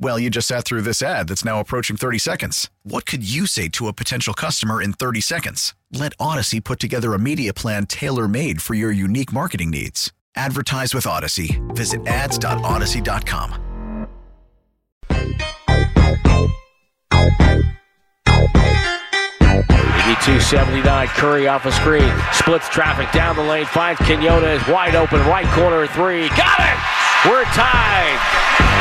Well, you just sat through this ad that's now approaching 30 seconds. What could you say to a potential customer in 30 seconds? Let Audacy put together a media plan tailor made for your unique marketing needs. Advertise with Audacy. Visit ads.audacy.com. 82-79, Curry off a screen, splits traffic down the lane, finds Quinones is wide open, right corner three, got it! We're tied!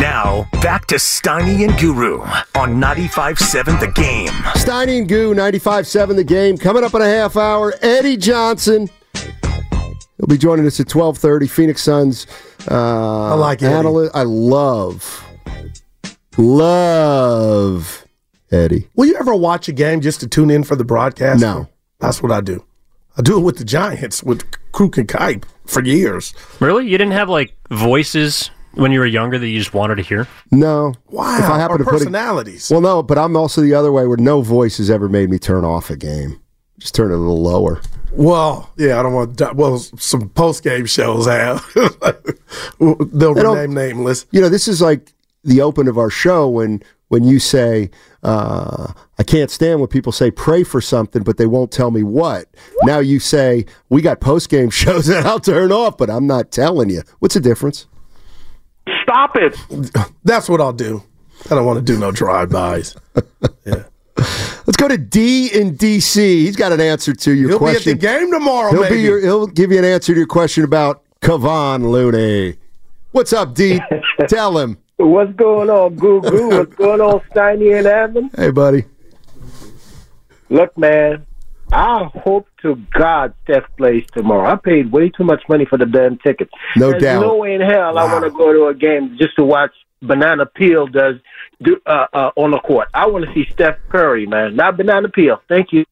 Now, back to Steiny and Guru on 95.7 The Game. Steiny and Goo, 95.7 The Game. Coming up in a half hour, Eddie Johnson. He'll be joining us at 12.30, Phoenix Suns. Uh, I like Eddie. analyst. I love, love Eddie. Will you ever watch a game just to tune in for the broadcast? No. That's what I do. I do it with the Giants, with Kruk and Kuip for years. Really? You didn't have like voices when you were younger that you just wanted to hear? No. Wow. If I happen or to put a- personalities. Well, no, but I'm also the other way where no voice has ever made me turn off a game. Just turn it a little lower. Well, yeah, I don't want to. Well, some post game shows have. They'll They rename nameless. You know, this is like the open of our show when when you say, uh, I can't stand when people say pray for something, but they won't tell me what. Now you say, we got post game shows that I'll turn off, but I'm not telling you. What's the difference? Stop it. That's what I'll do. I don't want to do no drive-bys. yeah. Let's go to D in DC. He's got an answer to your He'll question. be at the game tomorrow, He'll maybe. be your, he'll give you an answer to your question about Kevon Looney. What's up, D? Tell him. What's going on, Goo Goo? What's going on, Steiny and Evan? Hey, buddy. Look, man, I hope to God Steph plays tomorrow. I paid way too much money for the damn ticket. No There's doubt. no way in hell I want to go to a game just to watch Banana Peel does do uh, uh, on the court. I want to see Steph Curry, man, not Banana Peel. Thank you.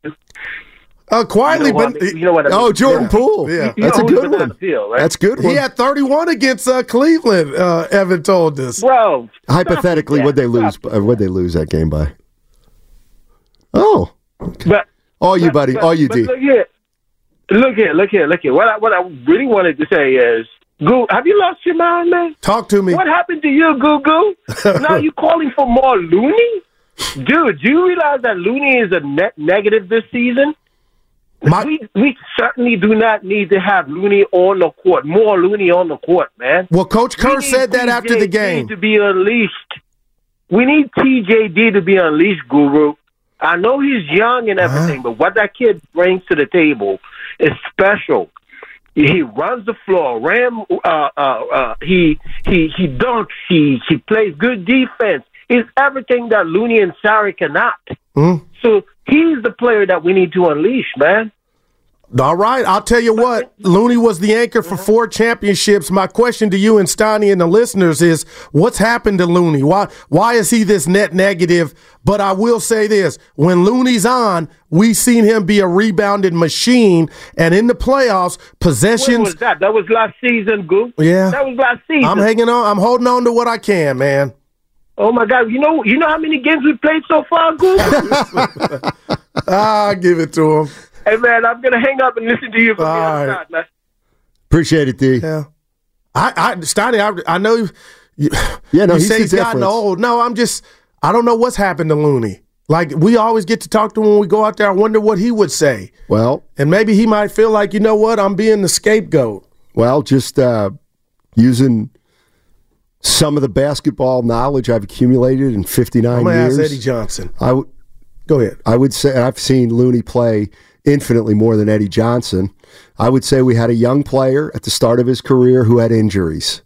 Uh, quietly, You know what but I mean? You know what I mean? Oh, Jordan Yeah. Poole. Yeah. You That's a good one. Peel, right? That's a good one. he had 31 against uh, Cleveland. Uh, Evan told us. Bro, Hypothetically, would they lose? that. Uh, would they lose that game by? Oh, But all you, buddy. but- All you, D. Look here, look here, look here, look here. What I, what I really wanted to say is, Goo, have you lost your mind, man? Talk to me. What happened to you, Goo Goo? now you calling for more Looney? Dude, do you realize that Looney is a net negative this season? My- we we certainly do not need to have Looney on the court. More Looney on the court, man. Well, Coach Kerr said that after the game. to be unleashed. We need TJD to be unleashed, Guru. I know he's young and everything, but what that kid brings to the table is special. He runs the floor. Ram, uh, uh, uh, he he he dunks. He he plays good defense. He's everything that Looney and Sari cannot. Hmm? So he's the player that we need to unleash, man. All right, I'll tell you what. Looney was the anchor for four championships. My question to you and Steiny and the listeners is, what's happened to Looney? Why why is he this net negative? But I will say this: when Looney's on, we've seen him be a rebounded machine, and in the playoffs, When possessions. was that? That was last season, Goop. Yeah. that was last season. I'm hanging on. I'm holding on to what I can, man. Oh my God! You know, you know how many games we played so far, Goop? I'll ah, give it to him. Hey man, I'm gonna hang up and listen to you from the All right. man. Appreciate it, D. Yeah. I, I, Stoney, I, I know you, you, Yeah, no, you he's say he's gotten old. No, I'm just, I don't know what's happened to Looney. Like, we always get to talk to him when we go out there. I wonder what he would say. Well, And maybe he might feel like, you know what, I'm being the scapegoat. well, just uh, using some of the basketball knowledge I've accumulated in 59 I'm going to years. ask Eddie Johnson. I would Go ahead. I would say I've seen Looney play infinitely more than Eddie Johnson. I would say we had a young player at the start of his career who had injuries,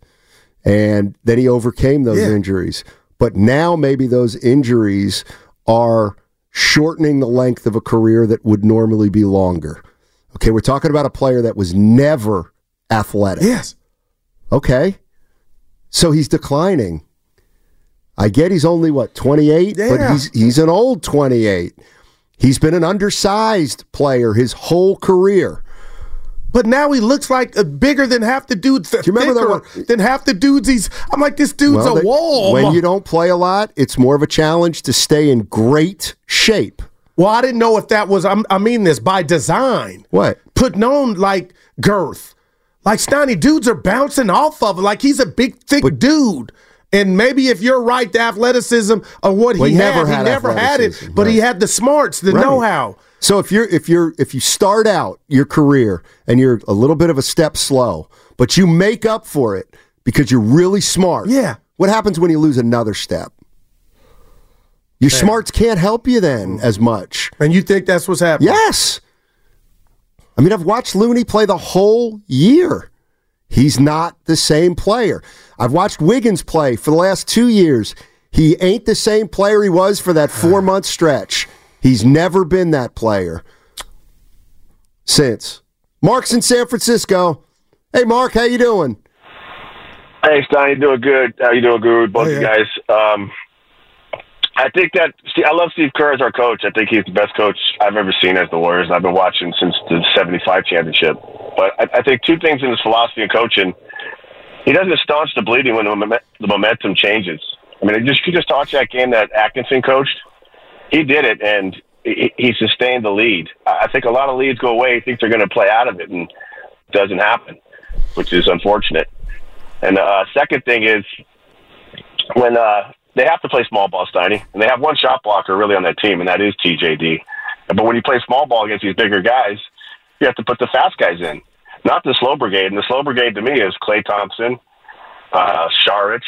and then he overcame those Yeah. injuries. But now maybe those injuries are shortening the length of a career that would normally be longer. Okay, we're talking about a player that was never athletic. Yes. Okay. So he's declining. I get he's only what, 28, but he's he's an old 28. He's been an undersized player his whole career. But now he looks like a bigger than half the dudes. Th- you remember that than half the dudes he's. I'm like, this dude's Well, a they- wall. When you don't play a lot, it's more of a challenge to stay in great shape. well, I didn't know if that was. I'm, I mean this by design. What? Putting on like girth, like Stoney dudes are bouncing off of it. Like he's a big, thick dude. And maybe if you're right, the athleticism of what Well, he he had, never he had never had it, but he had the smarts, the Right. know-how. So if you're if you're if you start out your career and you're a little bit of a step slow, but you make up for it because you're really smart. Yeah. What happens when you lose another step? Your smarts can't help you then Mm. as much. And you think that's what's happening? Yes. I mean, I've watched Looney play the whole year. He's not the same player. I've watched Wiggins play for the last two years. He ain't the same player he was for that four month stretch. He's never been that player since. Mark's in San Francisco. Hey, Mark, how you doing? Hey, Stein, you doing good? How you doing, Guru? Both Oh, you guys. Um, I think that see, I love Steve Kerr as our coach. I think he's the best coach I've ever seen as the Warriors. I've been watching since the '75 championship. But I, I think two things in his philosophy of coaching: he doesn't staunch the bleeding when the, the momentum changes. I mean, just you just watch that game that Atkinson coached. He did it, and he, he sustained the lead. I I think a lot of leads go away. He thinks they're going to play out of it, and it doesn't happen, which is unfortunate. And uh, second thing is when uh, they have to play small ball, Steiny, and they have one shot blocker really on that team, and that is TJD. But when you play small ball against these bigger guys, you have to put the fast guys in, not the slow brigade. And the slow brigade to me is Klay Thompson, uh, Saric,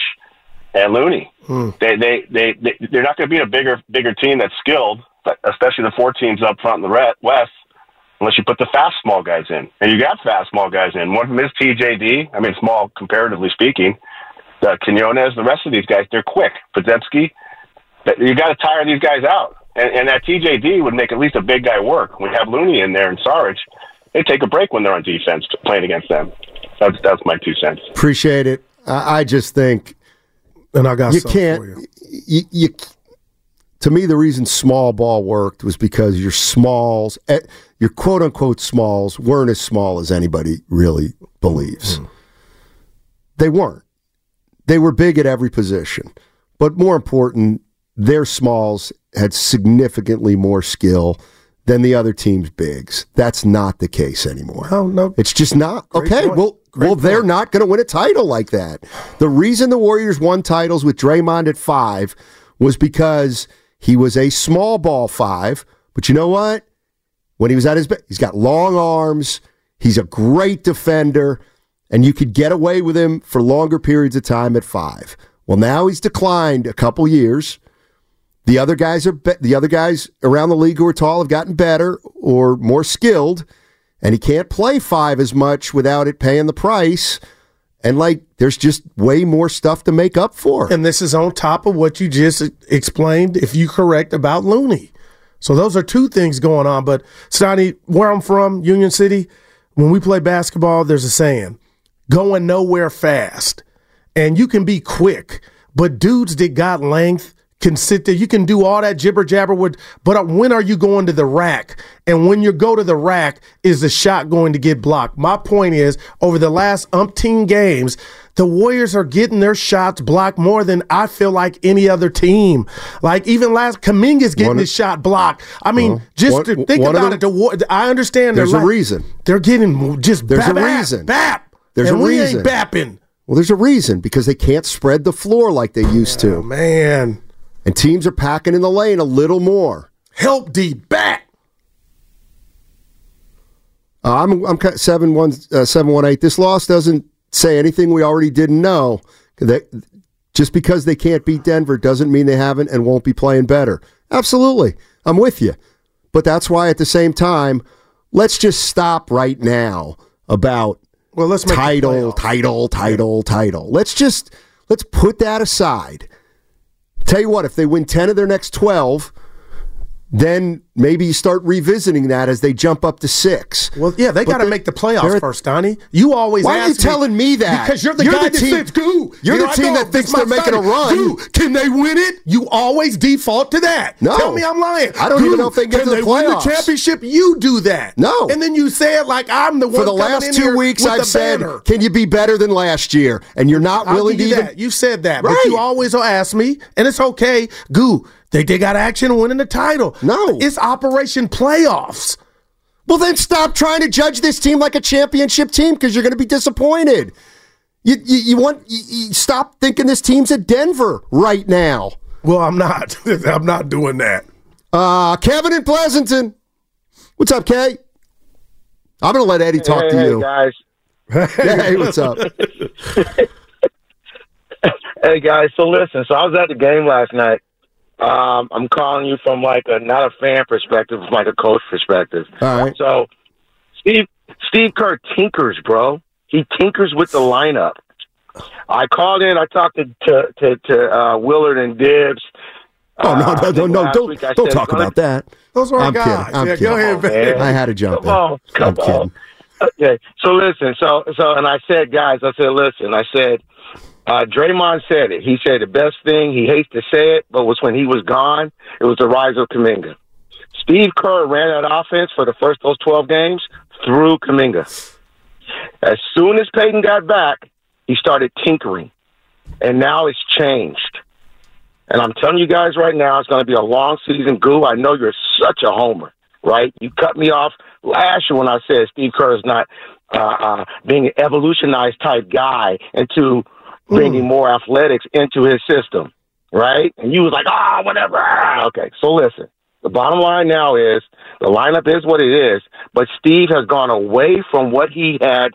and Looney. They, they, they, they, they're not going to beat a bigger, bigger team that's skilled, but especially the four teams up front in the West, unless you put the fast small guys in. And you got fast small guys in. One of them is TJD. I mean, small comparatively speaking. The Quinones, the rest of these guys, they're quick. Podziemski, that- you got to tire these guys out. And, and that TJD would make at least a big guy work. We have Looney in there and Sarge. They take a break when they're on defense playing against them. That's that's my two cents. Appreciate it. I, I just think And I got you something can't. for you. You, you, to me, the reason small ball worked was because your smalls, eh, your quote unquote smalls, weren't as small as anybody really believes. They weren't. They were big at every position, but more important, their smalls had significantly more skill than the other team's bigs. That's not the case anymore. Oh no, It's just not. Great okay, point. well, Great well, they're not going to win a title like that. The reason the Warriors won titles with Draymond at five was because he was a small ball five. But you know what? When he was at his best, he's got long arms. He's a great defender, and you could get away with him for longer periods of time at five. Well, now he's declined a couple years. The other guys are be- the other guys around the league who are tall have gotten better or more skilled, and he can't play five as much without it paying the price. And like, there's just way more stuff to make up for. And this is on top of what you just explained, if you correct, about Looney. So those are two things going on. But Stoney, where I'm from, Union City, when we play basketball, there's a saying, going nowhere fast. And you can be quick, but dudes that got length can sit there. You can do all that jibber jabber with, but uh, when are you going to the rack? And when you go to the rack, is the shot going to get blocked? My point is, over the last umpteen games, the Warriors are getting their shots blocked more than I feel like any other team. Like even last Kuminga's getting One- his shot blocked. I mean, Well, just one- to think about them- it. The I understand. There's a like- reason. They're getting just There's bap, a reason. Bap. There's and a we reason. ain't bapping. Well, there's a reason because they can't spread the floor like they used to. Man, And teams are packing in the lane a little more. help D back. Uh, I'm I'm cut- seven one uh, seven one eight. This loss doesn't say anything we already didn't know. That just because they can't beat Denver doesn't mean they haven't and won't be playing better. Absolutely, I'm with you. But that's why at the same time, let's just stop right now about Well, let's make title, title, title, title. Let's just let's put that aside. Tell you what, if they win ten of their next twelve, then maybe you start revisiting that as they jump up to six. Well, yeah, they got to make the playoffs first, Donnie. You always Why are you ask telling me that? Because you're the You're guy the that team- says, "Goo." you're You the know, team that thinks they're making a run. Goo, can they win it? You always default to that. No. Tell me I'm lying. I don't even know if they can get to the they win the championship? You do that. No. And then you say it like I'm the one For the last two weeks, I've said, banner. "Can you be better than last year?" And you're not I'll willing to you even. that. You said that, but you always ask me, and it's okay. Goo, they, they got action winning the title. No. It's Operation Playoffs. Well, then stop trying to judge this team like a championship team because you're going to be disappointed. You, you, you want you, you stop thinking this team's at Denver right now. Well, I'm not. I'm not doing that. Uh, Kevin in Pleasanton. What's up, Kay? I'm going to let Eddie talk hey, to hey, you. guys. Hey, what's up? Hey guys, so listen. So I was at the game last night. Um, I'm calling you from like a not a fan perspective, from like a coach perspective. All right. So Steve Steve Kerr tinkers, bro. He tinkers with the lineup. I called in. I talked to to to, to uh, Willard and Dibs. Oh no, Uh, no, no, no! Don't week don't said talk about that. Those are our I'm guys. kidding. I'm Yeah, kidding. go ahead, man. I had to jump Come in. on, come I'm kidding. on. Okay, so listen, so so, and I said, guys, I said, listen, I said, uh, Draymond said it. He said the best thing. He hates to say it, but was when he was gone. It was the rise of Kuminga. Steve Kerr ran that offense for the first those twelve games through Kuminga. As soon as Peyton got back, he started tinkering, and now it's changed. And I'm telling you guys right now, it's going to be a long season. Goo, I know you're such a homer, right? You cut me off last year when I said Steve Kerr is not uh, uh, being an evolutionized type guy into bringing more athletics into his system, right? And you was like, ah, whatever. Ah, Okay, so listen. The bottom line now is the lineup is what it is, but Steve has gone away from what he had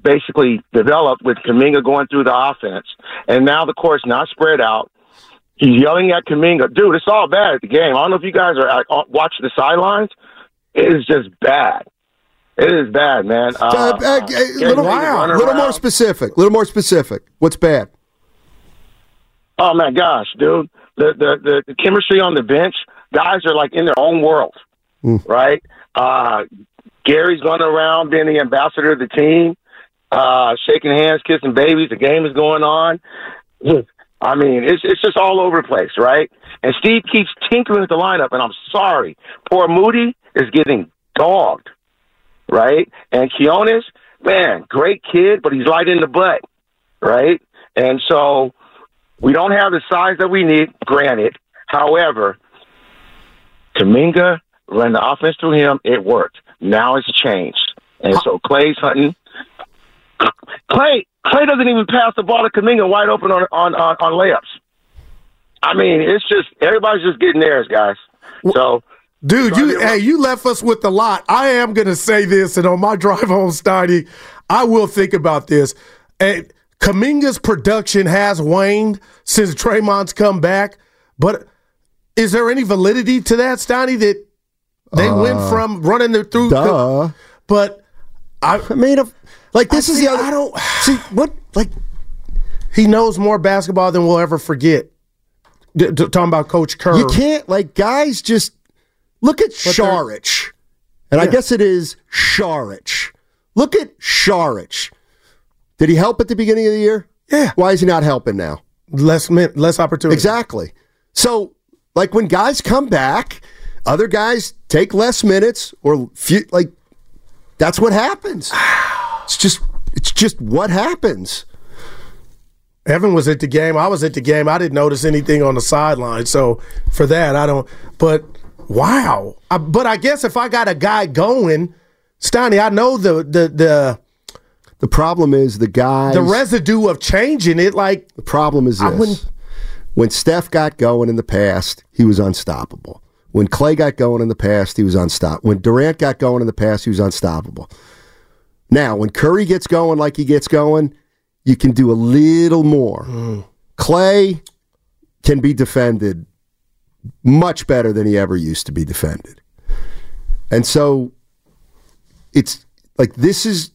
basically developed with Kuminga going through the offense, and now the court's not spread out. He's yelling at Kuminga, dude. It's all bad at the game. I don't know if you guys are uh, watching the sidelines. It is just bad. It is bad, man. Uh, Uh, uh, little, run little more specific. Little more specific. What's bad? Oh my gosh, dude. The, the the the chemistry on the bench, guys are like in their own world, right? Uh, Gary's going around being the ambassador of the team, uh, shaking hands, kissing babies. The game is going on. I mean, it's it's just all over the place, right? And Steve keeps tinkering with the lineup, and I'm sorry, poor Moody is getting dogged, right? And Keonis, man, great kid, but he's light in the butt, right? And so we don't have the size that we need, granted. However, Kuminga ran the offense through him. It worked. Now it's changed. And so Klay's hunting. Klay Klay doesn't even pass the ball to Kuminga wide open on on, on, on layups. I mean, it's just everybody's just getting theirs, guys. So Dude, you hey, you left us with a lot. I am gonna say this, and on my drive home, Steiny, I will think about this. And Kuminga's production has waned since Draymond's come back, but is there any validity to that, Steiny? That they went Uh, from running the through, Duh. but I, I mean, if, like this I is see- the other. I don't see what like. he knows more basketball than we'll ever forget. D- d- talking about Coach Kerr, You can't like guys just look at But Saric, and I guess it is Saric. Look at Saric. Did he help at the beginning of the year? Yeah. Why is he not helping now? less min- less opportunity. Exactly. So, like when guys come back, other guys take less minutes or few, like that's what happens. It's just it's just what happens. Evan was at the game. I was at the game. I didn't notice anything on the sideline. So for that, I don't. But wow. I, but I guess if I got a guy going, Steiny, I know the the the The problem is the guy the residue of changing it. Like The problem is this. When Steph got going in the past, he was unstoppable. When Klay got going in the past, he was unstoppable. When Durant got going in the past, he was unstoppable. Now, when Curry gets going like he gets going, you can do a little more. Mm. Klay can be defended much better than he ever used to be defended. And so it's like this is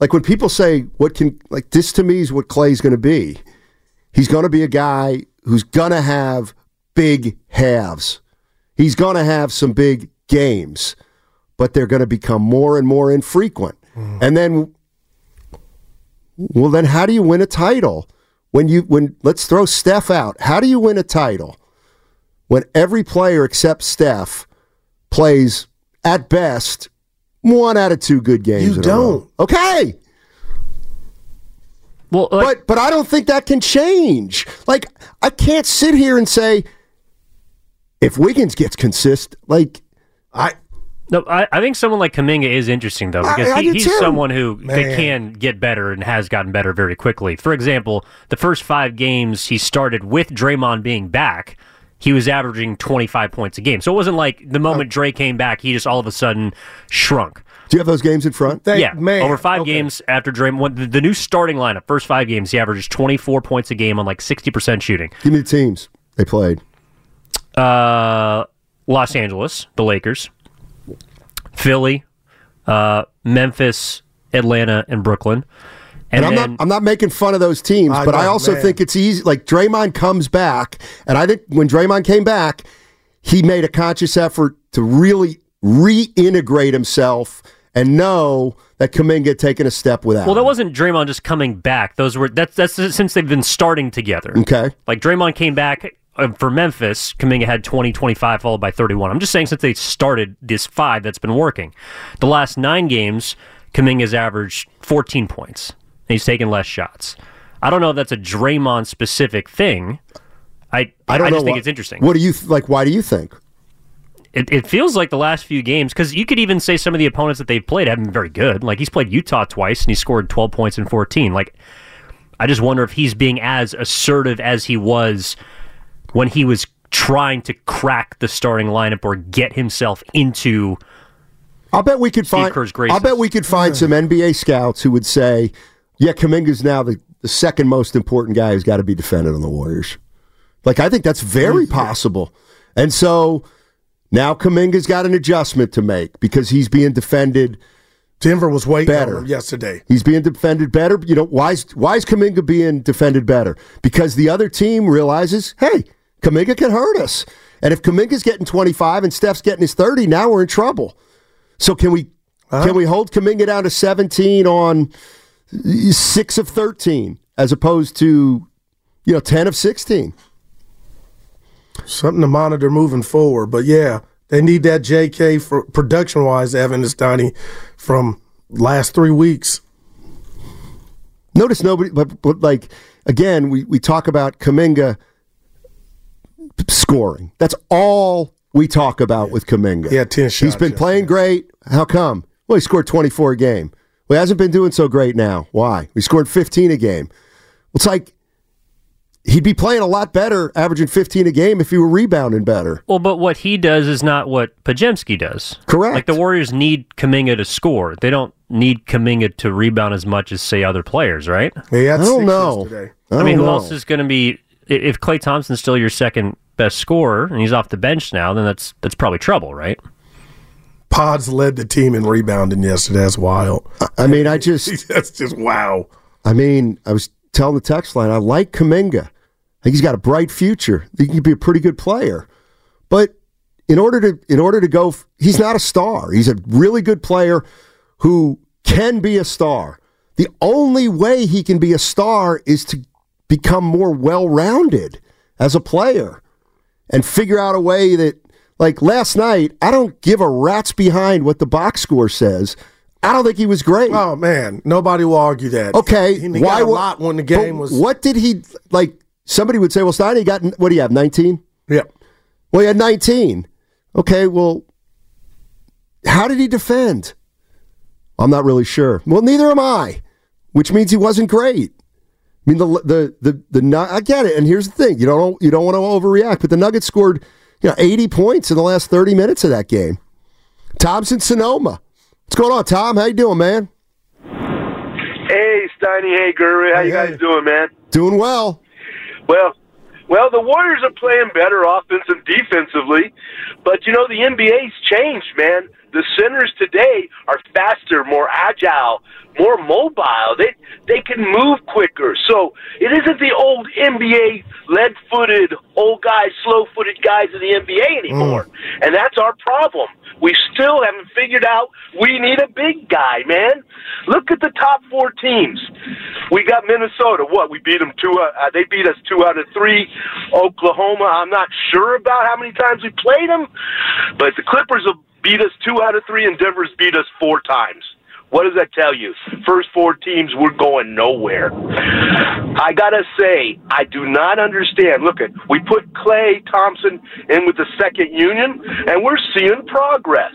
like when people say what can like this to me is what Klay's going to be. He's going to be a guy who's going to have big halves. He's going to have some big games, but they're going to become more and more infrequent. Mm-hmm. And then well then how do you win a title? When you when let's throw Steph out. How do you win a title? When every player except Steph plays at best one out of two good games. You in a row. don't. Okay. Well, but but I don't think that can change. Like I can't sit here and say if Wiggins gets consistent, like I No, I, I think someone like Kuminga is interesting though because I he, he's too. someone who that Man. can get better and has gotten better very quickly. For example, the first five games he started with Draymond being back, he was averaging 25 points a game. So it wasn't like the moment Dre came back, he just all of a sudden shrunk. do you have those games in front? yeah, man. over five games after Draymond, when the, the new starting lineup, first five games, he averages 24 points a game on like 60% shooting. Give me the teams they played. Uh, Los Angeles, the Lakers, Philly, uh, Memphis, Atlanta, and Brooklyn. And, And, I'm not I'm not making fun of those teams, I but I also man. think it's easy. Like Draymond comes back, and I think when Draymond came back, he made a conscious effort to really reintegrate himself and know that Kuminga had taken a step without. well, that wasn't Draymond just coming back. Those were that's that's since they've been starting together. Okay. Like Draymond came back uh, for Memphis, Kuminga had 20, 25, followed by 31. I'm just saying since they started this five that's been working. The last nine games, Kuminga's averaged 14 points. He's taking less shots. I don't know if that's a Draymond specific thing. I I don't I know. think why- it's interesting. What do you th- like? Why do you think? It, it feels like the last few games because you could even say some of the opponents that they've played haven't been very good. Like he's played Utah twice and he scored 12 points in 14. Like I just wonder if he's being as assertive as he was when he was trying to crack the starting lineup or get himself into. I'll bet we could Steve find. I'll bet we could find some NBA scouts who would say, "Yeah, Kuminga's now the, the second most important guy who's got to be defended on the Warriors." Like I think that's very possible, and so now Kuminga's got an adjustment to make because he's being defended. Denver was way Better. yesterday. He's being defended better. You know why? Is, why is Kuminga being defended better? Because the other team realizes, hey, Kuminga can hurt us, and if Kuminga's getting twenty five and Steph's getting his thirty, now we're in trouble. So can we uh-huh. can we hold Kuminga down to seventeen on six of thirteen as opposed to you know ten of sixteen? Something to monitor moving forward. But yeah, they need that JK for production wise, Evan Steiny, from last three weeks. Notice nobody, but, but like again, we, we talk about Kuminga scoring. That's all we talk about with Kuminga. Yeah, 10 He's shots been playing great. How come? Well, he scored 24 a game. Well, he hasn't been doing so great now. Why? We scored 15 a game. It's like he'd be playing a lot better, averaging 15 a game if he were rebounding better. Well, but what he does is not what Podziemski does. Correct. Like the Warriors need Kuminga to score. They don't need Kuminga to rebound as much as say other players, right? Yeah, had I don't know. yesterday. I, I, mean, don't who know. else is going to be? If Klay Thompson's still your second best scorer and he's off the bench now, then that's that's probably trouble, right? Pods led the team in rebounding yesterday. That's wild. I mean, I just That's just wow. I mean, I was telling the text line, I like Kuminga. I think he's got a bright future. He could be a pretty good player. But in order to in order to go, he's not a star. He's a really good player who can be a star. The only way he can be a star is to become more well-rounded as a player and figure out a way that like last night, I don't give a rat's behind what the box score says. I don't think he was great. Oh man, nobody will argue that. Okay, he, he why got a lot when the game was. What did he like? Somebody would say, "Well, Steiny got what do you have? 19? Yep. Well, he had 19. Okay, well, how did he defend? I'm not really sure. Well, neither am I, which means he wasn't great. I mean, the the the the Nu- I get it, and here's the thing: you don't you don't want to overreact, but the Nuggets scored you know 80 points in the last 30 minutes of that game. Thompson Sonoma, what's going on, Tom? How you doing, man? Hey, Steiny. Hey, Guru. How you guys doing, man? Doing well. Well, well, the Warriors are playing better offense and defensively, but you know the NBA's changed, man. The centers today are faster, more agile, more mobile. They they can move quicker. So it isn't the old NBA lead-footed, old guys, slow-footed guys in the NBA anymore, and that's our problem. We still haven't figured out we need a big guy, man. Look at the top four teams. We got Minnesota. What? We beat them two. Uh, they beat us two out of three. Oklahoma. I'm not sure about how many times we played them, but the Clippers have beat us two out of three, and Denver's beat us four times. What does that tell you? First four teams, we're going nowhere. I gotta say, I do not understand. Look at we put Klay Thompson in with the second union, and we're seeing progress.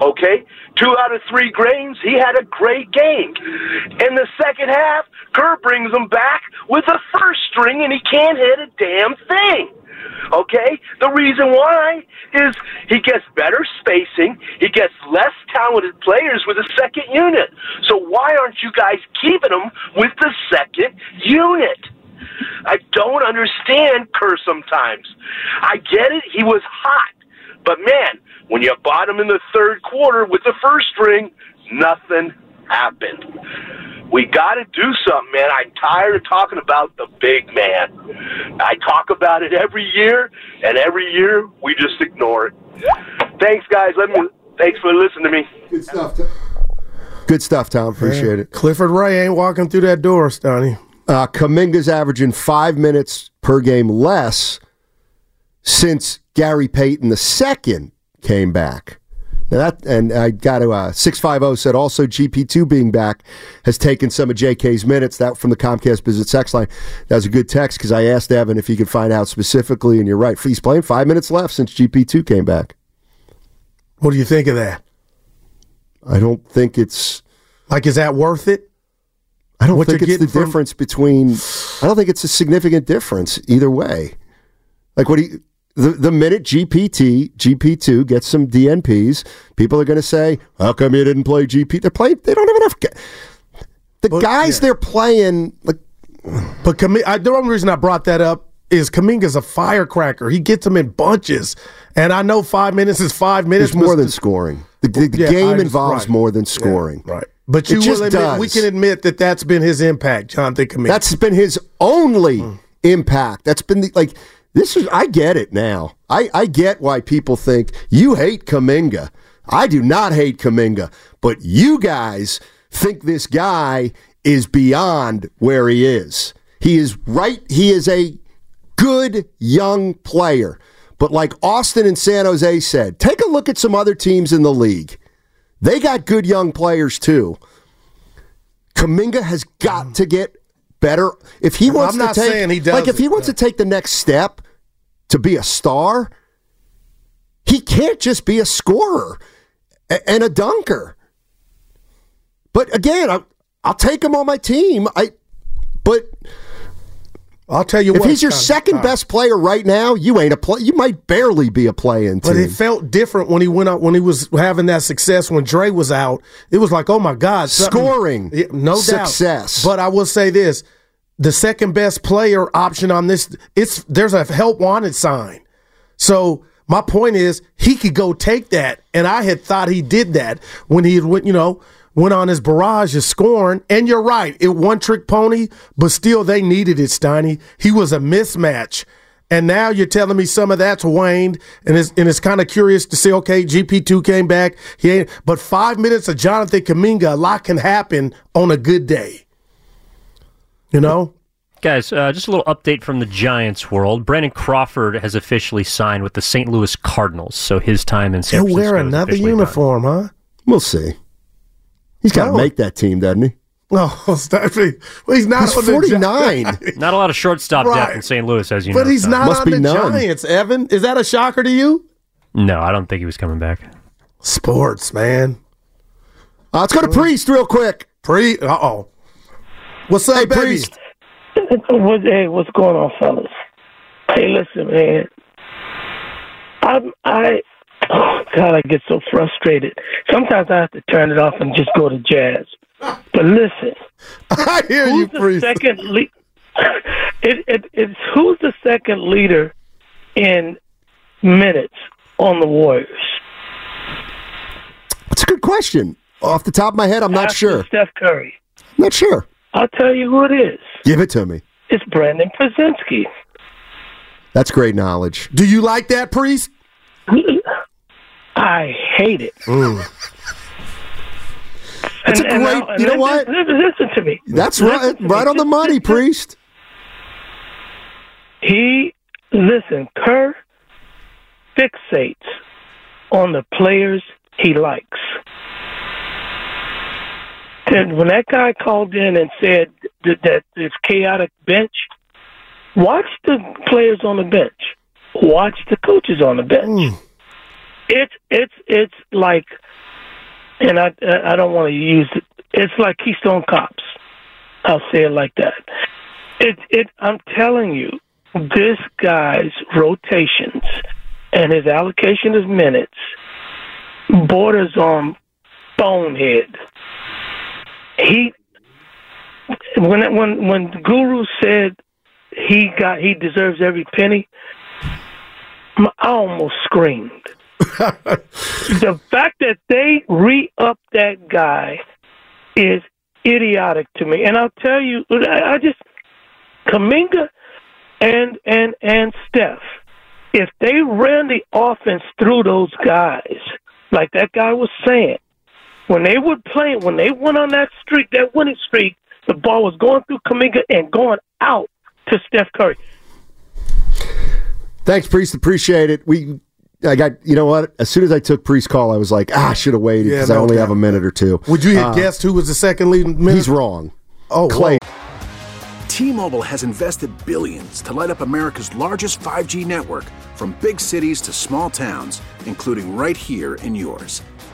Okay, two out of three games, he had a great game. In the second half, Kerr brings him back with the first string, and he can't hit a damn thing. Okay? The reason why is he gets better spacing, he gets less talented players with a second unit. So why aren't you guys keeping him with the second unit? I don't understand Kerr sometimes. I get it, he was hot. But man, when you bought him in the third quarter with the first string, nothing happened. We got to do something, man. I'm tired of talking about the big man. I talk about it every year, and every year we just ignore it. Thanks, guys. Let me. Thanks for listening to me. Good stuff. Tom. Good stuff, Tom. Appreciate it. Clifford Ray ain't walking through that door, Stoney. Uh, Kuminga's averaging five minutes per game less since Gary Payton II came back. Now that, and I got to uh, six five zero said also GP two being back has taken some of JK's minutes. That from the Comcast Business Text line. That was a good text because I asked Evan if he could find out specifically, and you're right. He's playing five minutes left since GP two came back. What do you think of that? I don't think it's like. Is that worth it? I don't What think it's the from- difference between. I don't think it's a significant difference either way. Like what do you? The, the minute GPT GP two gets some DNPs, people are going to say, "How come you didn't play GP?" They're playing. They don't have enough. ga- The guys they're playing, like, But Kami- I, the only reason I brought that up is Kuminga's a firecracker. He gets them in bunches, and I know five minutes is five minutes. it's more but- than scoring. The, the, the Yeah, game involves right. more than scoring. right. But you will admit, does. we can admit that that's been his impact, Jonathan Kuminga. That's been his only mm. impact. That's been the, like this is. I get it now. I I get why people think you hate Kuminga. I do not hate Kuminga, but you guys think this guy is beyond where he is. He is right. He is a good young player. But like Austin and San Jose said, take a look at some other teams in the league. They got good young players too. Kuminga has got to get better. If he I'm wants not to take, saying he like, if he wants to take the next step to be a star, he can't just be a scorer and a dunker. But again, I, I'll take him on my team. I, but I'll tell you if what, he's your second best player right now, you ain't a play. You might barely be a play-in team. But it felt different when he went out when he was having that success when Dre was out. It was like, oh my God, Scoring. No Success. doubt. But I will say this: the second best player option on this, it's there's a help wanted sign. So my point is, he could go take that, and I had thought he did that when he went, you know, went on his barrage of scoring. And you're right, it one trick pony, but still they needed it, Steiny. He was a mismatch. And now you're telling me some of that's waned, and it's and it's kind of curious to see. Okay, GP two came back. He ain't, but five minutes of Jonathan Kuminga, a lot can happen on a good day. You know, Guys, uh, just a little update from the Giants world. Brandon Crawford has officially signed with the St. Louis Cardinals, so his time in San he'll Francisco wear is another officially done. uniform, huh? We'll see. He's got to No. make that team, doesn't he? No, Steffi. Well, he's not. He's on the 49. Gi- Not a lot of shortstop Right. depth in St. Louis, as you but know. But he's not Must on be the none. Giants. Evan, is that a shocker to you? No, I don't think he was coming back. Sports, man. Uh, let's go to Priest real quick. Priest. Uh oh. What's up, Hey? Priest. What, hey, what's going on, fellas? Hey, listen, man. I'm, I, oh, God, I get so frustrated. Sometimes I have to turn it off and just go to jazz. But listen, I hear you, Priest. second le- it, it, it's who's the second leader in minutes on the Warriors? That's a good question. Off the top of my head, I'm not After sure. Steph Curry. Not sure. I'll tell you who it is. Give it to me. It's Brandon Krasinski. That's great knowledge. Do you like that, Priest? I hate it. That's And- a great. now- you know what? Listen, to me. That's right. Right on the money, Priest. He listen. Kerr fixates on the players he likes. And when that guy called in and said that, that this chaotic bench, watch the players on the bench. Watch the coaches on the bench. Hmm. It's it's it's like, and I I don't want to use it. It's like Keystone Cops. I'll say it like that. It it. I'm telling you, this guy's rotations and his allocation of minutes borders on bonehead. He when when when Guru said he got he deserves every penny, I almost screamed. the fact that they re up that guy is idiotic to me, and I'll tell you, I I just Kuminga and and and Steph, if they ran the offense through those guys, like that guy was saying, when they were playing, when they went on that streak, that winning streak, the ball was going through Kuminga and going out to Steph Curry. Thanks, Priest. Appreciate it. We. I got. You know what? As soon as I took Priest's call, I was like, ah, I should have waited Yeah, because I only doubt. have a minute or two. Would you have Uh, guessed who was the second leading? minute? He's wrong. Oh, Klay. T-Mobile has invested billions to light up America's largest 5G network from big cities to small towns, including right here in yours.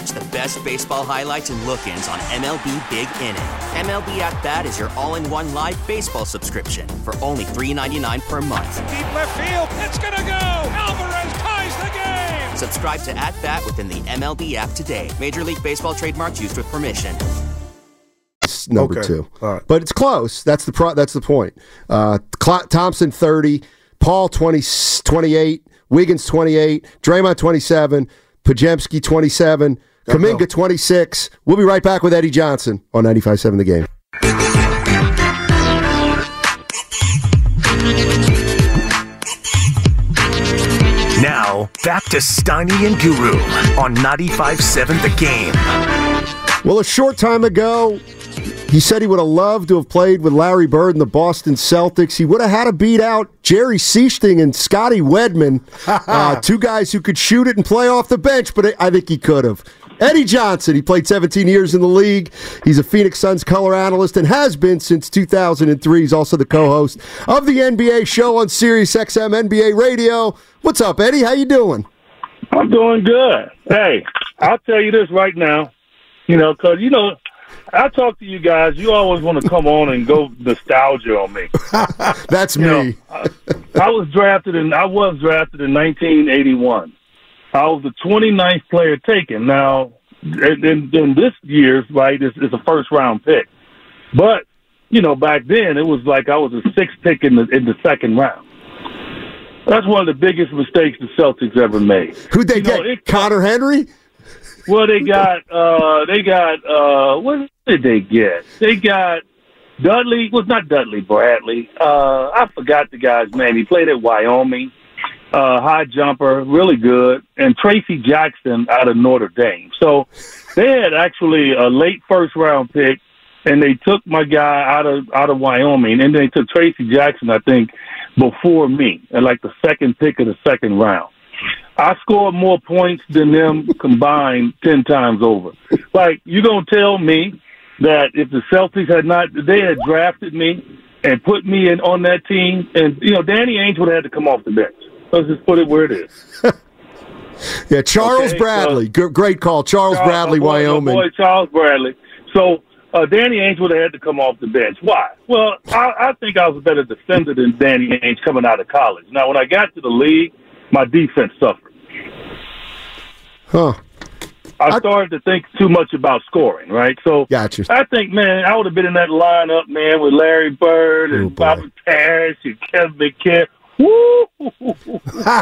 And watch the best baseball highlights and look ins on MLB Big Inning. MLB At Bat is your all in one live baseball subscription for only $3.99 per month. Deep left field, it's gonna go. Alvarez ties the game. Subscribe to At Bat within the MLB app today. Major League Baseball trademarks used with permission. It's number Okay. two. All right. But it's close. That's the pro- that's the point. Uh, Thompson thirty, Paul 20, 28, Wiggins twenty eight, Draymond twenty seven, Podziemski twenty seven, Kuminga twenty six. We'll be right back with Eddie Johnson on 95.7 The Game. Now, back to Steiny and Guru on 95.7 The Game. Well, a short time ago, he said he would have loved to have played with Larry Bird and the Boston Celtics. He would have had to beat out Jerry Sichting and Scotty Wedman, uh, two guys who could shoot it and play off the bench, but I think he could have. Eddie Johnson. He played 17 years in the league. He's a Phoenix Suns color analyst and has been since 2003. He's also the co-host of the NBA show on Sirius XM NBA Radio. What's up, Eddie? How you doing? I'm doing good. Hey, I'll tell you this right now. You know, because you know, I talk to you guys. You always want to come on and go nostalgia on me. That's You me. know, I, I was drafted in. I was drafted in 1981. I was the 29th player taken. Now, in, in, this year's right is, is a first round pick, but you know back then it was like I was a sixth pick in the in the second round. That's one of the biggest mistakes the Celtics ever made. Who'd they You know, get? it- Connor Henry? well, they got uh they got uh what did they get? They got Dudley was not Dudley Bradley. Uh I forgot the guy's name. He played at Wyoming. Uh high jumper, really good. And Tracy Jackson out of Notre Dame. So they had actually a late first round pick and they took my guy out of out of Wyoming and they took Tracy Jackson, I think, before me, and like the second pick of the second round. I scored more points than them combined ten times over. Like you gonna tell me that if the Celtics had not, they had drafted me and put me in on that team, and you know Danny Ainge would have had to come off the bench. Let's just put it where it is. Yeah, Charles Okay, Bradley. G- great call. Charles Charles- Bradley, boy, Wyoming. boy Charles Bradley. So uh, Danny Ainge would have had to come off the bench. Why? Well, I, I think I was a better defender than Danny Ainge coming out of college. Now, when I got to the league, my defense suffered. Huh. I started to think too much about scoring, right? So gotcha. I think, man, I would have been in that lineup, man, with Larry Bird and Bobby Parish and Kevin McHale.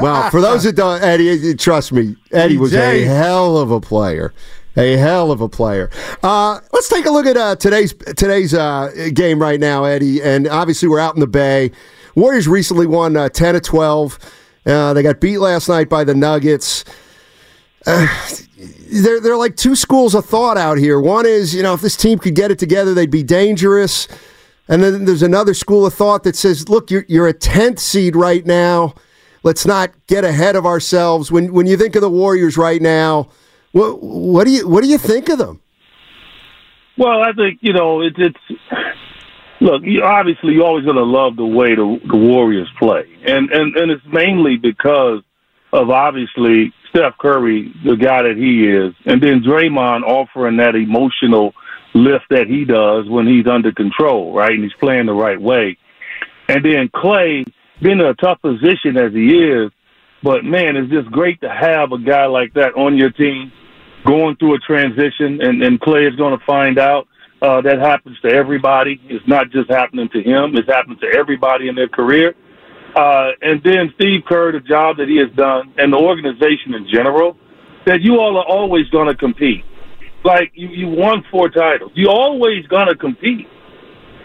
Well, for those that don't, Eddie, trust me, Eddie was a hell of a player. A hell of a player. Uh, let's take a look at uh, today's today's uh, game right now, Eddie. And obviously, we're out in the Bay. Warriors recently won uh, ten to twelve. Uh, they got beat last night by the Nuggets. Uh, they're they're like two schools of thought out here. One is, you know, if this team could get it together, they'd be dangerous. And then there's another school of thought that says, look, you're you're a tenth seed right now. Let's not get ahead of ourselves. When when you think of the Warriors right now, what what do you what do you think of them? Well, I think you know it, it's. Look, you, obviously, you're always going to love the way the, the Warriors play, and and and it's mainly because of obviously Steph Curry, the guy that he is, and then Draymond offering that emotional lift that he does when he's under control, right, and he's playing the right way, and then Klay being in a tough position as he is, but man, it's just great to have a guy like that on your team going through a transition, and, and Klay is going to find out uh, that happens to everybody. It's not just happening to him; it's happening to everybody in their career. Uh, and then Steve Kerr, the job that he has done, and the organization in general, that you all are always going to compete. Like you, you won four titles, You're always to compete,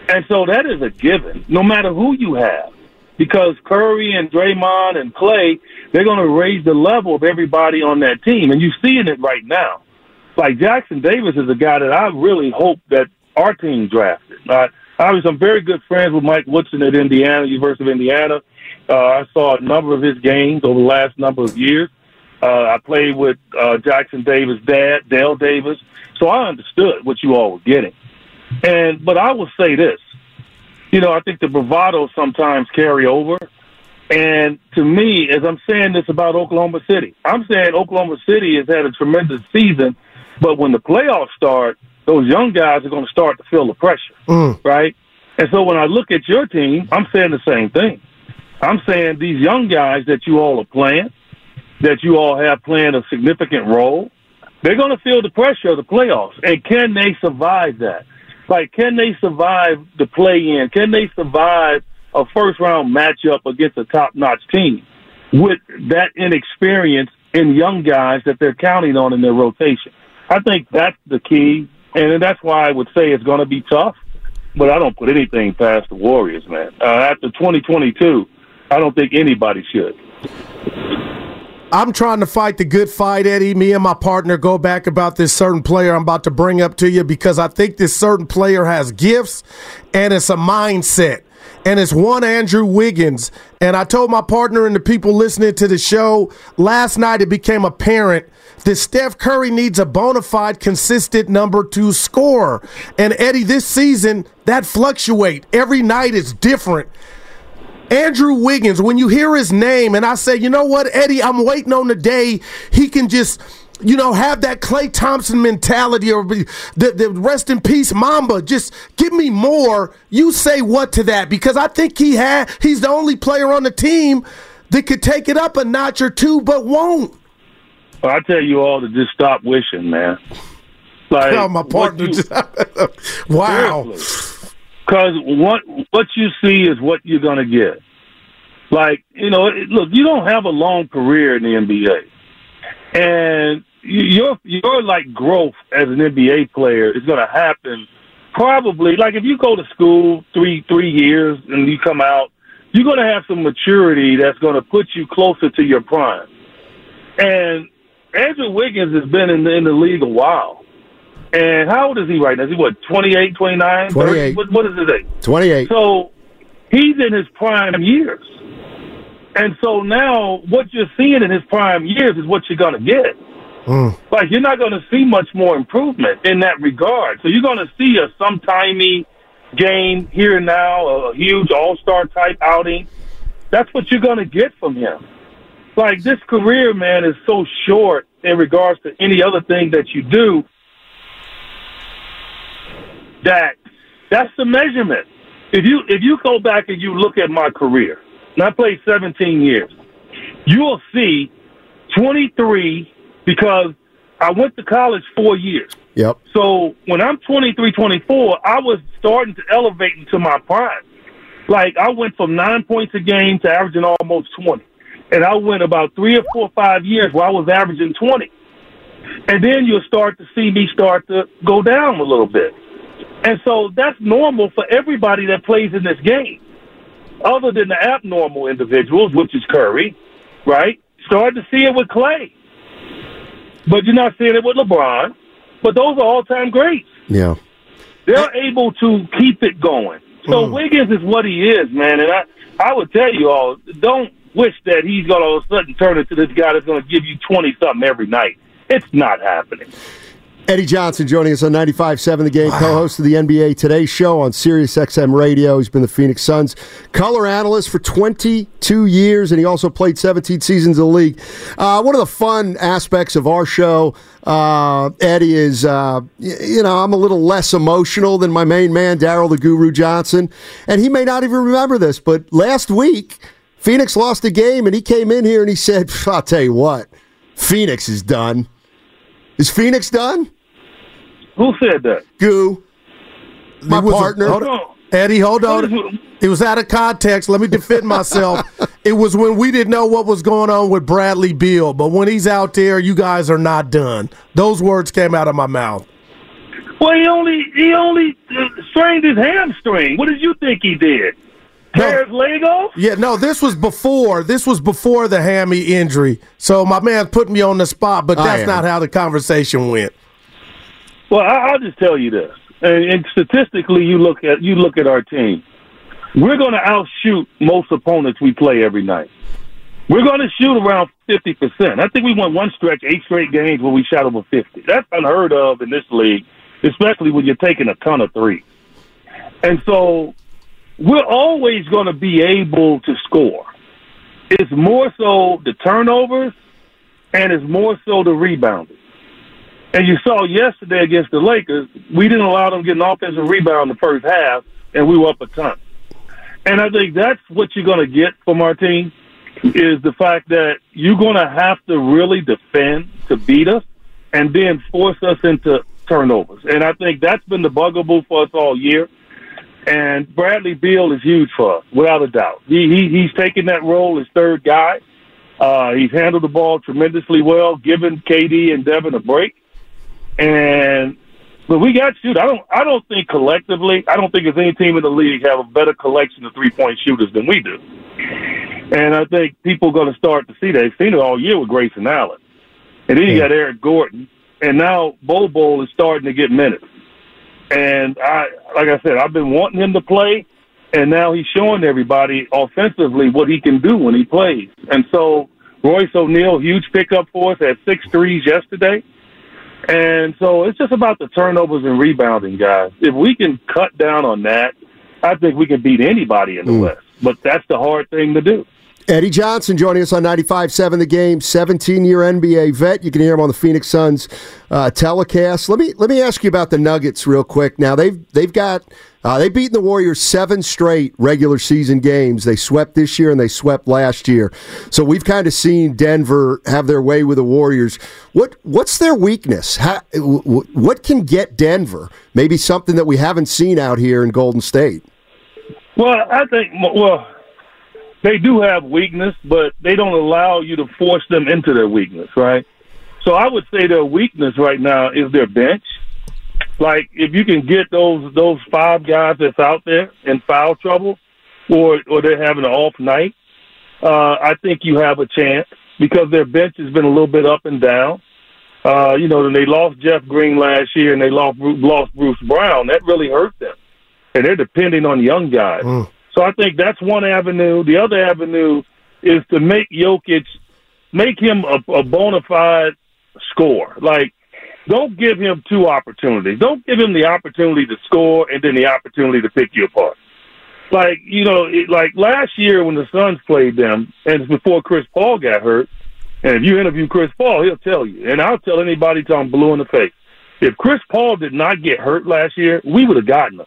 and so that is a given, no matter who you have because Curry and Draymond and Klay, they're to raise the level of everybody on that team. And you're seeing it right now. Like Jackson Davis is a guy that I really hope that our team drafted. Uh, obviously, I'm very good friends with Mike Woodson at Indiana, University of Indiana. Uh, I saw a number of his games over the last number of years. Uh, I played with uh, Jackson Davis' dad, Dale Davis, so I understood what you all were getting. And but I will say this, you know, I think the bravado sometimes carry over. And to me, as I'm saying this about Oklahoma City, I'm saying Oklahoma City has had a tremendous season, but when the playoffs start, those young guys are going to start to feel the pressure, right? And so when I look at your team, I'm saying the same thing. I'm saying these young guys that you all are playing, that you all have playing a significant role, they're going to feel the pressure of the playoffs. And can they survive that? Like, can they survive the play in? Can they survive a first round matchup against a top notch team with that inexperience in young guys that they're counting on in their rotation? I think that's the key. And that's why I would say it's going to be tough, but I don't put anything past the Warriors, man. Uh, after 2022, I don't think anybody should. I'm trying to fight the good fight, Eddie. Me and my partner go back about this certain player I'm about to bring up to you because I think this certain player has gifts and it's a mindset. and it's one Andrew Wiggins. And I told my partner and the people listening to the show last night, it became apparent that Steph Curry needs a bona fide, consistent number two scorer. And Eddie, this season, that fluctuate. Every night is different. Andrew Wiggins, when you hear his name, and I say, you know what, Eddie, I'm waiting on the day he can just you know, have that Klay Thompson mentality or the, the rest in peace Mamba. Just give me more. You say what to that? Because I think he had he's the only player on the team that could take it up a notch or two, but won't. Well, I tell you all to just stop wishing, man. Like oh, my partner. You, wow. Because what what you see is what you're gonna get. Like you know, look, you don't have a long career in the NBA and your your like growth as an NBA player is going to happen probably like if you go to school three three years and you come out, you're going to have some maturity that's going to put you closer to your prime. And Andrew Wiggins has been in the, in the league a while. And how old is he right now? Is he what, 28, 29? 28. What, what is his age? 28. So he's in his prime years. And so now what you're seeing in his prime years is what you're going to get. Mm. Like you're not going to see much more improvement in that regard. So you're going to see a sometimey game here and now, a huge all-star type outing. That's what you're going to get from him. Like this career, man, is so short in regards to any other thing that you do that that's the measurement. If you if you go back and you look at my career, and I played 17 years. You will see 23 because I went to college four years. Yep. So when I'm 23, 24, I was starting to elevate into my prime. Like I went from nine points a game to averaging almost 20. And I went about three or four or five years where I was averaging 20. And then you'll start to see me start to go down a little bit. And so that's normal for everybody that plays in this game other than the abnormal individuals, which is Curry, right? Starting to see it with Klay, But you're not seeing it with LeBron. But those are all time greats. Yeah. They're able to keep it going. So mm. Wiggins is what he is, man. And I, I would tell you all, don't wish that he's going to all of a sudden turn into this guy that's going to give you 20 something every night. It's not happening. Eddie Johnson joining us on 95.7 The Game, wow. co-host of the NBA Today show on Sirius XM Radio. He's been the Phoenix Suns color analyst for 22 years, and he also played 17 seasons of the league. Uh, one of the fun aspects of our show, uh, Eddie, is, uh, you know, I'm a little less emotional than my main man, Daryl the Guru Johnson, and he may not even remember this, but last week, Phoenix lost a game, and he came in here and he said, I'll tell you what, Phoenix is done. Is Phoenix done? Who said that? Goo. My partner. A, hold on. Eddie, hold on. It was out of context. Let me defend myself. it was when we didn't know what was going on with Bradley Beal, but when he's out there, you guys are not done. Those words came out of my mouth. Well, he only he only uh, strained his hamstring. What did you think he did? Tear his leg off? Yeah, no. This was before. This was before the hammy injury. So my man put me on the spot, but that's not how the conversation went. Well, I, will just tell you this, and, and statistically, you look at you look at our team. We're going to outshoot most opponents we play every night. We're going to shoot around fifty percent. I think we won one stretch, eight straight games where we shot over fifty. That's unheard of in this league, especially when you're taking a ton of three. And so, we're always going to be able to score. It's more so the turnovers, and it's more so the rebounding. And you saw yesterday against the Lakers, we didn't allow them to get an offensive rebound in the first half, and we were up a ton. And I think that's what you're going to get from our team is the fact that you're going to have to really defend to beat us and then force us into turnovers. And I think that's been the bugaboo for us all year. And Bradley Beal is huge for us, without a doubt. He, he he's taken that role as third guy. Uh, he's handled the ball tremendously well, giving KD and Devin a break. And but we got shoot. I don't. I don't think collectively. I don't think there's any team in the league have a better collection of three point shooters than we do. And I think people are going to start to see that. They've seen it all year with Grayson Allen, and then you got Eric Gordon, and now Bol Bol is starting to get minutes. And I, like I said, I've been wanting him to play, and now he's showing everybody offensively what he can do when he plays. And so Royce O'Neale, huge pickup for us, had six threes yesterday. And so it's just about the turnovers and rebounding, guys. If we can cut down on that, I think we can beat anybody in the Mm. West. But that's the hard thing to do. Eddie Johnson joining us on 95.7 The Game, 17-year NBA vet. You can hear him on the Phoenix Suns uh, telecast. Let me let me ask you about the Nuggets real quick. Now they've they've got uh, they've beaten the Warriors seven straight regular season games. They swept this year and they swept last year. So we've kind of seen Denver have their way with the Warriors. What what's their weakness? How, what can get Denver? Maybe something that we haven't seen out here in Golden State. Well, I think well, they do have weakness, but they don't allow you to force them into their weakness, right? So I would say their weakness right now is their bench. Like if you can get those those five guys that's out there in foul trouble, or or they're having an off night, uh, I think you have a chance because their bench has been a little bit up and down. Uh, you know, they lost Jeff Green last year and they lost lost Bruce Brown. That really hurt them, and they're depending on young guys. So I think that's one avenue. The other avenue is to make Jokic, make him a, a bona fide scorer. Like, don't give him two opportunities. Don't give him the opportunity to score and then the opportunity to pick you apart. Like, you know, it, like last year when the Suns played them, and it's before Chris Paul got hurt, and if you interview Chris Paul, he'll tell you. And I'll tell anybody till I'm blue in the face. If Chris Paul did not get hurt last year, we would have gotten him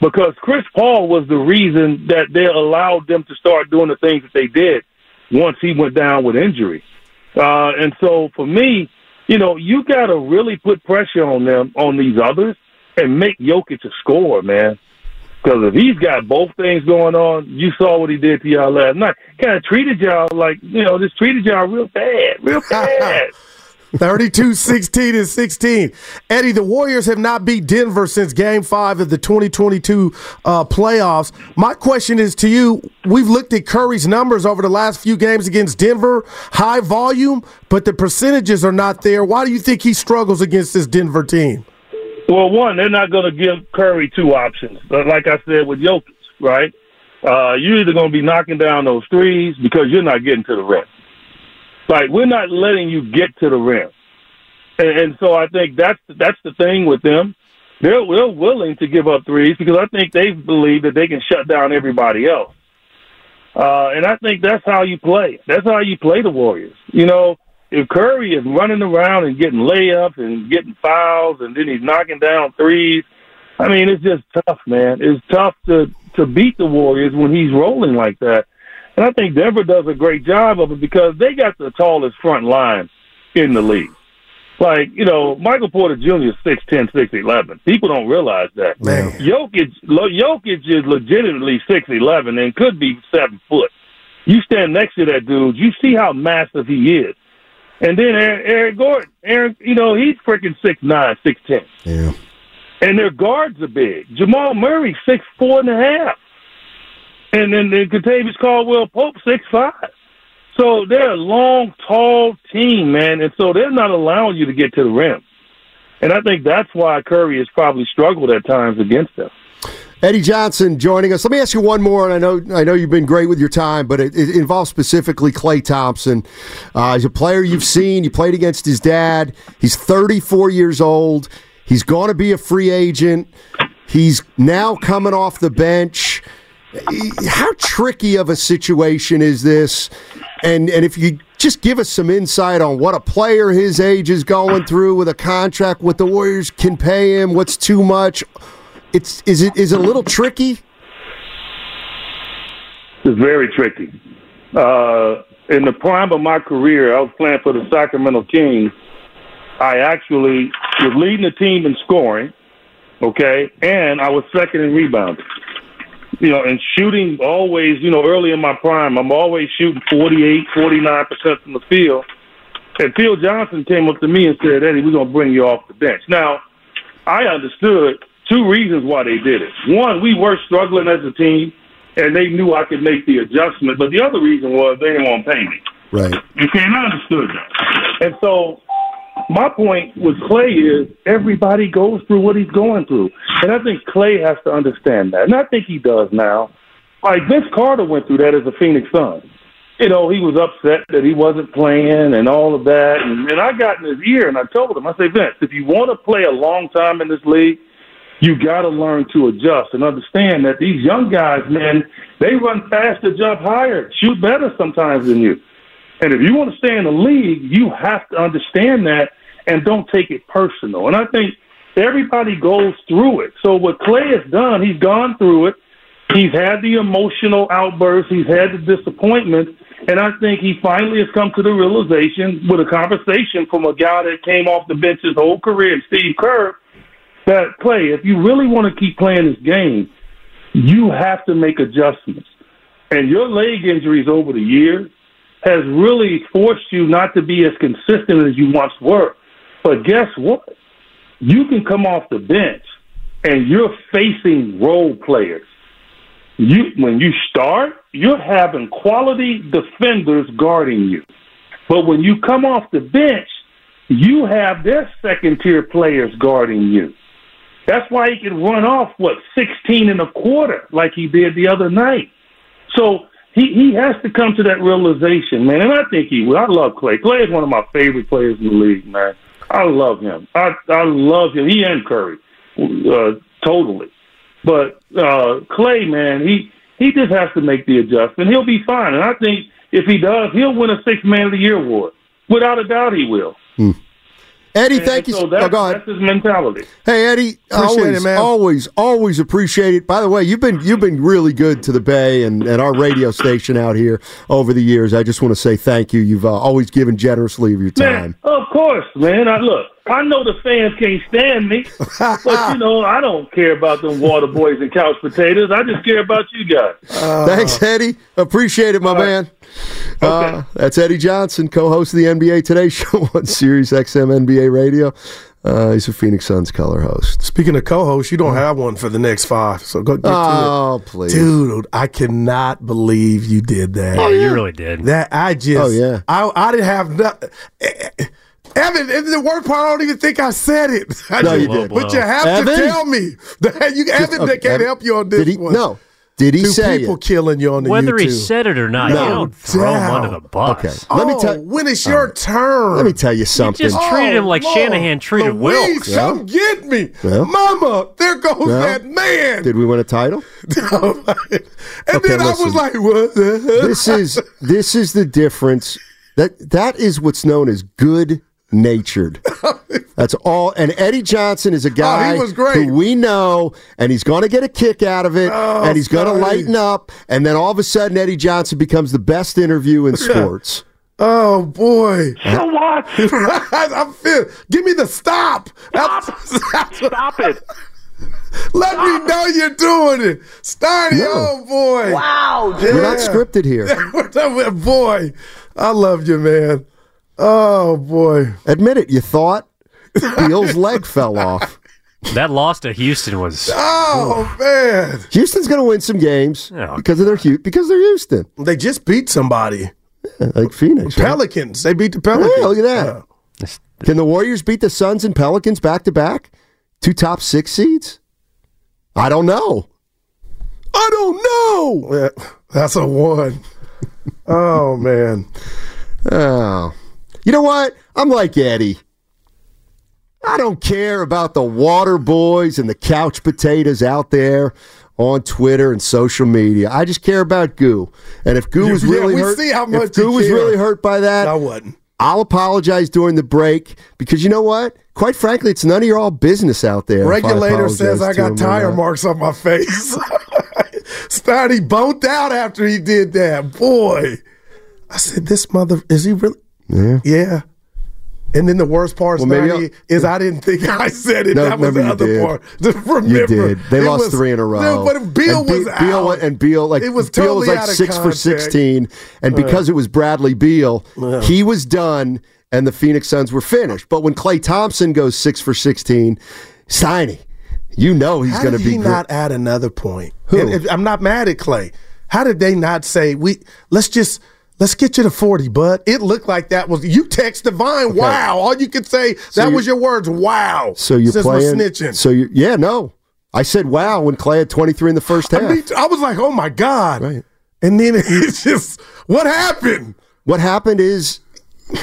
because Chris Paul was the reason that they allowed them to start doing the things that they did once he went down with injury. Uh, and so for me, you know, you got to really put pressure on them, on these others, and make Jokic a scorer, man. Because if he's got both things going on, you saw what he did to y'all last night. Kind of treated y'all like, you know, just treated y'all real bad, real bad. 32 16 and 16. Eddie, the Warriors have not beat Denver since game five of the 2022 uh, playoffs. My question is to you we've looked at Curry's numbers over the last few games against Denver, high volume, but the percentages are not there. Why do you think he struggles against this Denver team? Well, one, they're not going to give Curry two options. But Like I said with Jokic, right? Uh, you're either going to be knocking down those threes because you're not getting to the rim. Like we're not letting you get to the rim, and, and so I think that's that's the thing with them. They're they're willing to give up threes because I think they believe that they can shut down everybody else. Uh, and I think that's how you play. That's how you play the Warriors. You know, if Curry is running around and getting layups and getting fouls, and then he's knocking down threes, I mean, it's just tough, man. It's tough to to beat the Warriors when he's rolling like that. And I think Denver does a great job of it because they got the tallest front line in the league. Like, you know, Michael Porter Jr. is 6'10", 6'11". People don't realize that. Man. Jokic, Jokic is legitimately 6'11", and could be 7 foot. You stand next to that dude, you see how massive he is. And then Aaron, Aaron Gordon, Aaron, you know, he's freaking 6'9", 6'10". Yeah. And their guards are big. Jamal Murray, six four and a half. And then the Kentavious Caldwell Pope, six five. So they're a long, tall team, man, and so they're not allowing you to get to the rim. And I think that's why Curry has probably struggled at times against them. Eddie Johnson joining us. Let me ask you one more, and I know I know you've been great with your time, but it, it involves specifically Klay Thompson. Uh, he's a player you've seen. You played against his dad. He's 34 years old. He's going to be a free agent. He's now coming off the bench. How tricky of a situation is this? And and if you just give us some insight on what a player his age is going through with a contract, what the Warriors can pay him, what's too much. It's is it is it a little tricky? It's very tricky. Uh, in the prime of my career, I was playing for the Sacramento Kings. I actually was leading the team in scoring, okay, and I was second in rebounding. You know, and shooting always, you know, early in my prime, I'm always shooting 48, 49% from the field. And Phil Johnson came up to me and said, Eddie, we're going to bring you off the bench. Now, I understood two reasons why they did it. One, we were struggling as a team, and they knew I could make the adjustment. But the other reason was they didn't want to pay me. Right. Okay, and I understood that. And so my point with Klay is everybody goes through what he's going through, and I think Klay has to understand that, and I think he does now. Like Vince Carter went through that as a Phoenix Sun. You know, he was upset that he wasn't playing and all of that, and, and I got in his ear and I told him, I say, Vince, if you want to play a long time in this league, you got to learn to adjust and understand that these young guys, man, they run faster, jump higher, shoot better sometimes than you. And if you want to stay in the league, you have to understand that and don't take it personal. And I think everybody goes through it. So what Klay has done, he's gone through it. He's had the emotional outbursts. He's had the disappointment. And I think he finally has come to the realization with a conversation from a guy that came off the bench his whole career, Steve Kerr, that Klay, if you really want to keep playing this game, you have to make adjustments. And your leg injuries over the years has really forced you not to be as consistent as you once were. But guess what? You can come off the bench and you're facing role players. You when you start, you're having quality defenders guarding you. But when you come off the bench, you have their second tier players guarding you. That's why he can run off what sixteen and a quarter like he did the other night. So he he has to come to that realization, man. And I think he will. I love Klay. Klay is one of my favorite players in the league, man. I love him. I I love him. He and Curry, uh, totally. But uh, Klay, man, he he just has to make the adjustment. He'll be fine, and I think if he does, he'll win a Six Man of the Year award. Without a doubt, he will. Hmm. Eddie, And thank you. So oh, that's, go ahead. that's his mentality. Hey Eddie, Appreciate always, it, man. always, always appreciate it. By the way, you've been you've been really good to the Bay and, and our radio station out here over the years. I just want to say thank you. You've uh, always given generously of your time. Man, of course, man. I look. I know the fans can't stand me, but you know I don't care about them water boys and couch potatoes. I just care about you guys. Thanks, Eddie. Appreciate it, my man. Uh, that's Eddie Johnson, co-host of the NBA Today Show on Sirius XM NBA Radio. Uh, he's a Phoenix Suns color host. Speaking of co-hosts, you don't have one for the next five, so go get Oh, to it. Oh, please. dude! I cannot believe you did that. Oh, you really did. That I just. Oh, yeah. I I didn't have no. Evan, and the worst part, I don't even think I said it. I No, just- you did. But you have Evan? to tell me that you Evan okay, that can't Evan, help you on this did he- one. no. Did he Two say people it? killing you on the YouTube. Whether he said it or not, No you don't throw him doubt. under the bus. Okay, let me Oh, tell. when it's your turn. Let me tell you something. You just treated him oh, like Lord, Shanahan treated Louise, Wilkes. Come get me, Yeah. Mama. There goes Yeah. that man. Did we win a title? and Okay, then I was like, "What?" the hell? this is this is the difference. That that is what's known as good natured. That's all. And Eddie Johnson is a oh, guy Oh, was great. who we know, and he's going to get a kick out of it, Oh, and he's going to lighten up, and then all of a sudden Eddie Johnson becomes the best interview in sports. Oh boy! So what? I'm feel. Give me the stop. Stop. That's- Stop it. Let me know you're doing it, Starty. No. Oh boy! Wow, We're not scripted here. boy, I love you, man. Oh boy! Admit it. You thought Beal's leg fell off. That loss to Houston was. Oh man! Houston's going to win some games Yeah. because of their Hu- because they're Houston, They just beat somebody. like Phoenix. right? Pelicans. They beat the Pelicans. Yeah, look at that. Can the Warriors beat the Suns and Pelicans back to back? Two top six seeds? I don't know. I don't know. That's a one. oh man! Oh. You know what? I'm like Eddie. I don't care about the water boys and the couch potatoes out there on Twitter and social media. I just care about Goo. And if Goo was Yeah, really we hurt, see how much if Goo was really hurt by that, I wasn't. I'll apologize during the break because you know what? Quite frankly, it's none of your all business out there. Regulator says I got tire marks on my face. Starty boned out after he did that. Boy, I said, "This mother is he really?" Yeah. Yeah. And then the worst part, Well, maybe is I didn't think I said it. No, that was the other did. part. Just remember, You did. They lost was- three in a row. Dude, but Beal Be- was Beal out. went- and Beal like It was Beal totally was like out of six for context. sixteen, and uh-huh. because it was Bradley Beal, Yeah. Uh-huh. he was done, and the Phoenix Suns were finished. But when Klay Thompson goes six for sixteen, Steiny, you know he's going to be he great. not add another point? Who? If- I'm not mad at Klay. How did they not say we? Let's just Let's get you to 40, bud. It looked like that was you text Divine, Okay. wow. All you could say, So that was your words, wow. So you're Says playing. We're snitching. So you yeah, no. I said wow when Klay had 23 in the first half. I, mean, I was like, oh my God. Right. And then it's just, what happened? What happened is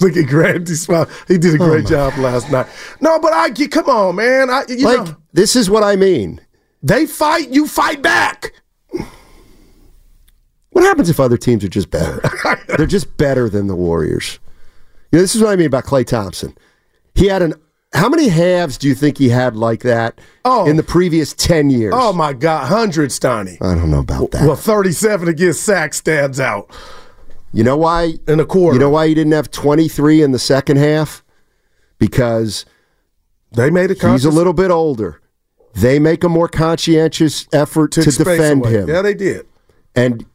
Look at Grant. He smiled. He did a oh great job last night. No, but I get, come on, man. I, you like know, this is what I mean. they fight, you fight back. What happens if other teams are just better? They're just better than the Warriors. You know, this is what I mean about Klay Thompson. He had an how many halves do you think he had like that oh, in the previous 10 years? Oh my God, hundred, Stoney. I don't know about that. Well, thirty-seven against Sack stands out. You know why? In a quarter. You know why he didn't have 23 in the second half? Because they made a he's a little bit older. They make a more conscientious effort to, space defend away. him. Yeah, they did. And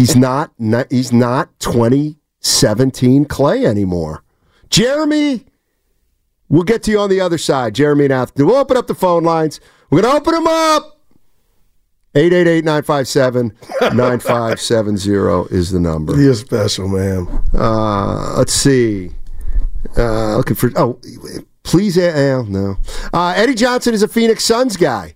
he's not, not he's not 2017 Klay anymore. Jeremy, we'll get to you on the other side. Jeremy and Atherton. We'll open up the phone lines. We're going to open them up. 888-957-9570 is the number. You're special, man. Uh, let's see. Uh, looking for oh, please, uh, no. Uh, Eddie Johnson is a Phoenix Suns guy.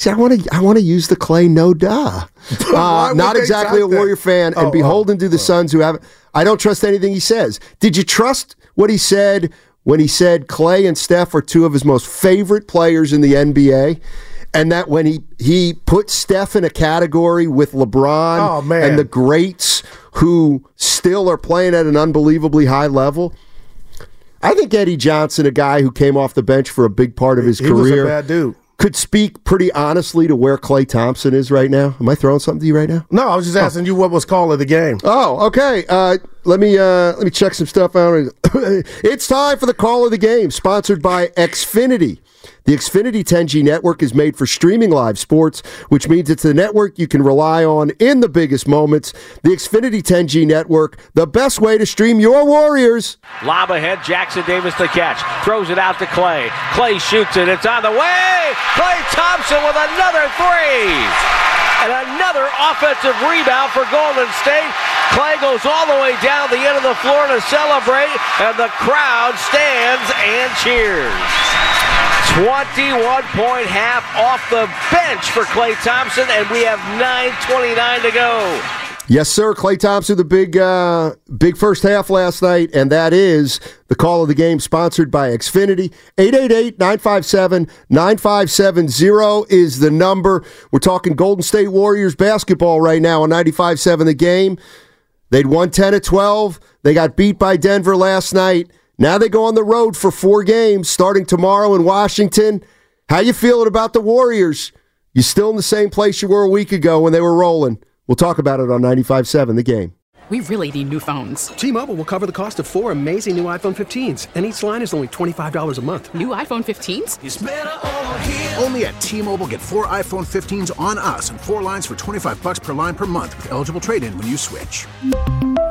See, I want to I want to use the clay, no duh. Uh, not exactly a? Warrior fan, and Oh, beholden to the Suns who have. I don't trust anything he says. Did you trust what he said when he said Klay and Steph are two of his most favorite players in the NBA? And that when he he put Steph in a category with LeBron Oh, and the greats who still are playing at an unbelievably high level. I think Eddie Johnson, a guy who came off the bench for a big part of his He was a career, bad dude. Could speak pretty honestly to where Klay Thompson is right now. Am I throwing something to you right now? No, I was just asking you what was call of the game. Oh, okay. Uh, let me uh, let me check some stuff out. it's time for the call of the game, sponsored by Xfinity. The Xfinity 10G network is made for streaming live sports, which means it's the network you can rely on in the biggest moments. The Xfinity 10G network, the best way to stream your Warriors. Lob ahead, Jackson Davis the catch. Throws it out to Klay. Klay shoots it. It's on the way. Klay Thompson with another three. And another offensive rebound for Golden State. Klay goes all the way down the end of the floor to celebrate, and the crowd stands and cheers. 21 point half off the bench for Klay Thompson, and we have 9.29 to go. Yes, sir. Klay Thompson, the big, uh, big first half last night, and that is the call of the game, sponsored by Xfinity. 888-957-9570 is the number. We're talking Golden State Warriors basketball right now on 95.7 The Game. They'd won 10 of 12. They got beat by Denver last night. Now they go on the road for four games, starting tomorrow in Washington. How you feeling about the Warriors? You still in the same place you were a week ago when they were rolling? We'll talk about it on 95.7 The Game. We really need new phones. T-Mobile will cover the cost of four amazing new iPhone 15s, and each line is only $25 a month. New iPhone 15s? Only at T-Mobile get four iPhone 15s on us and four lines for 25 bucks per line per month with eligible trade-in when you switch.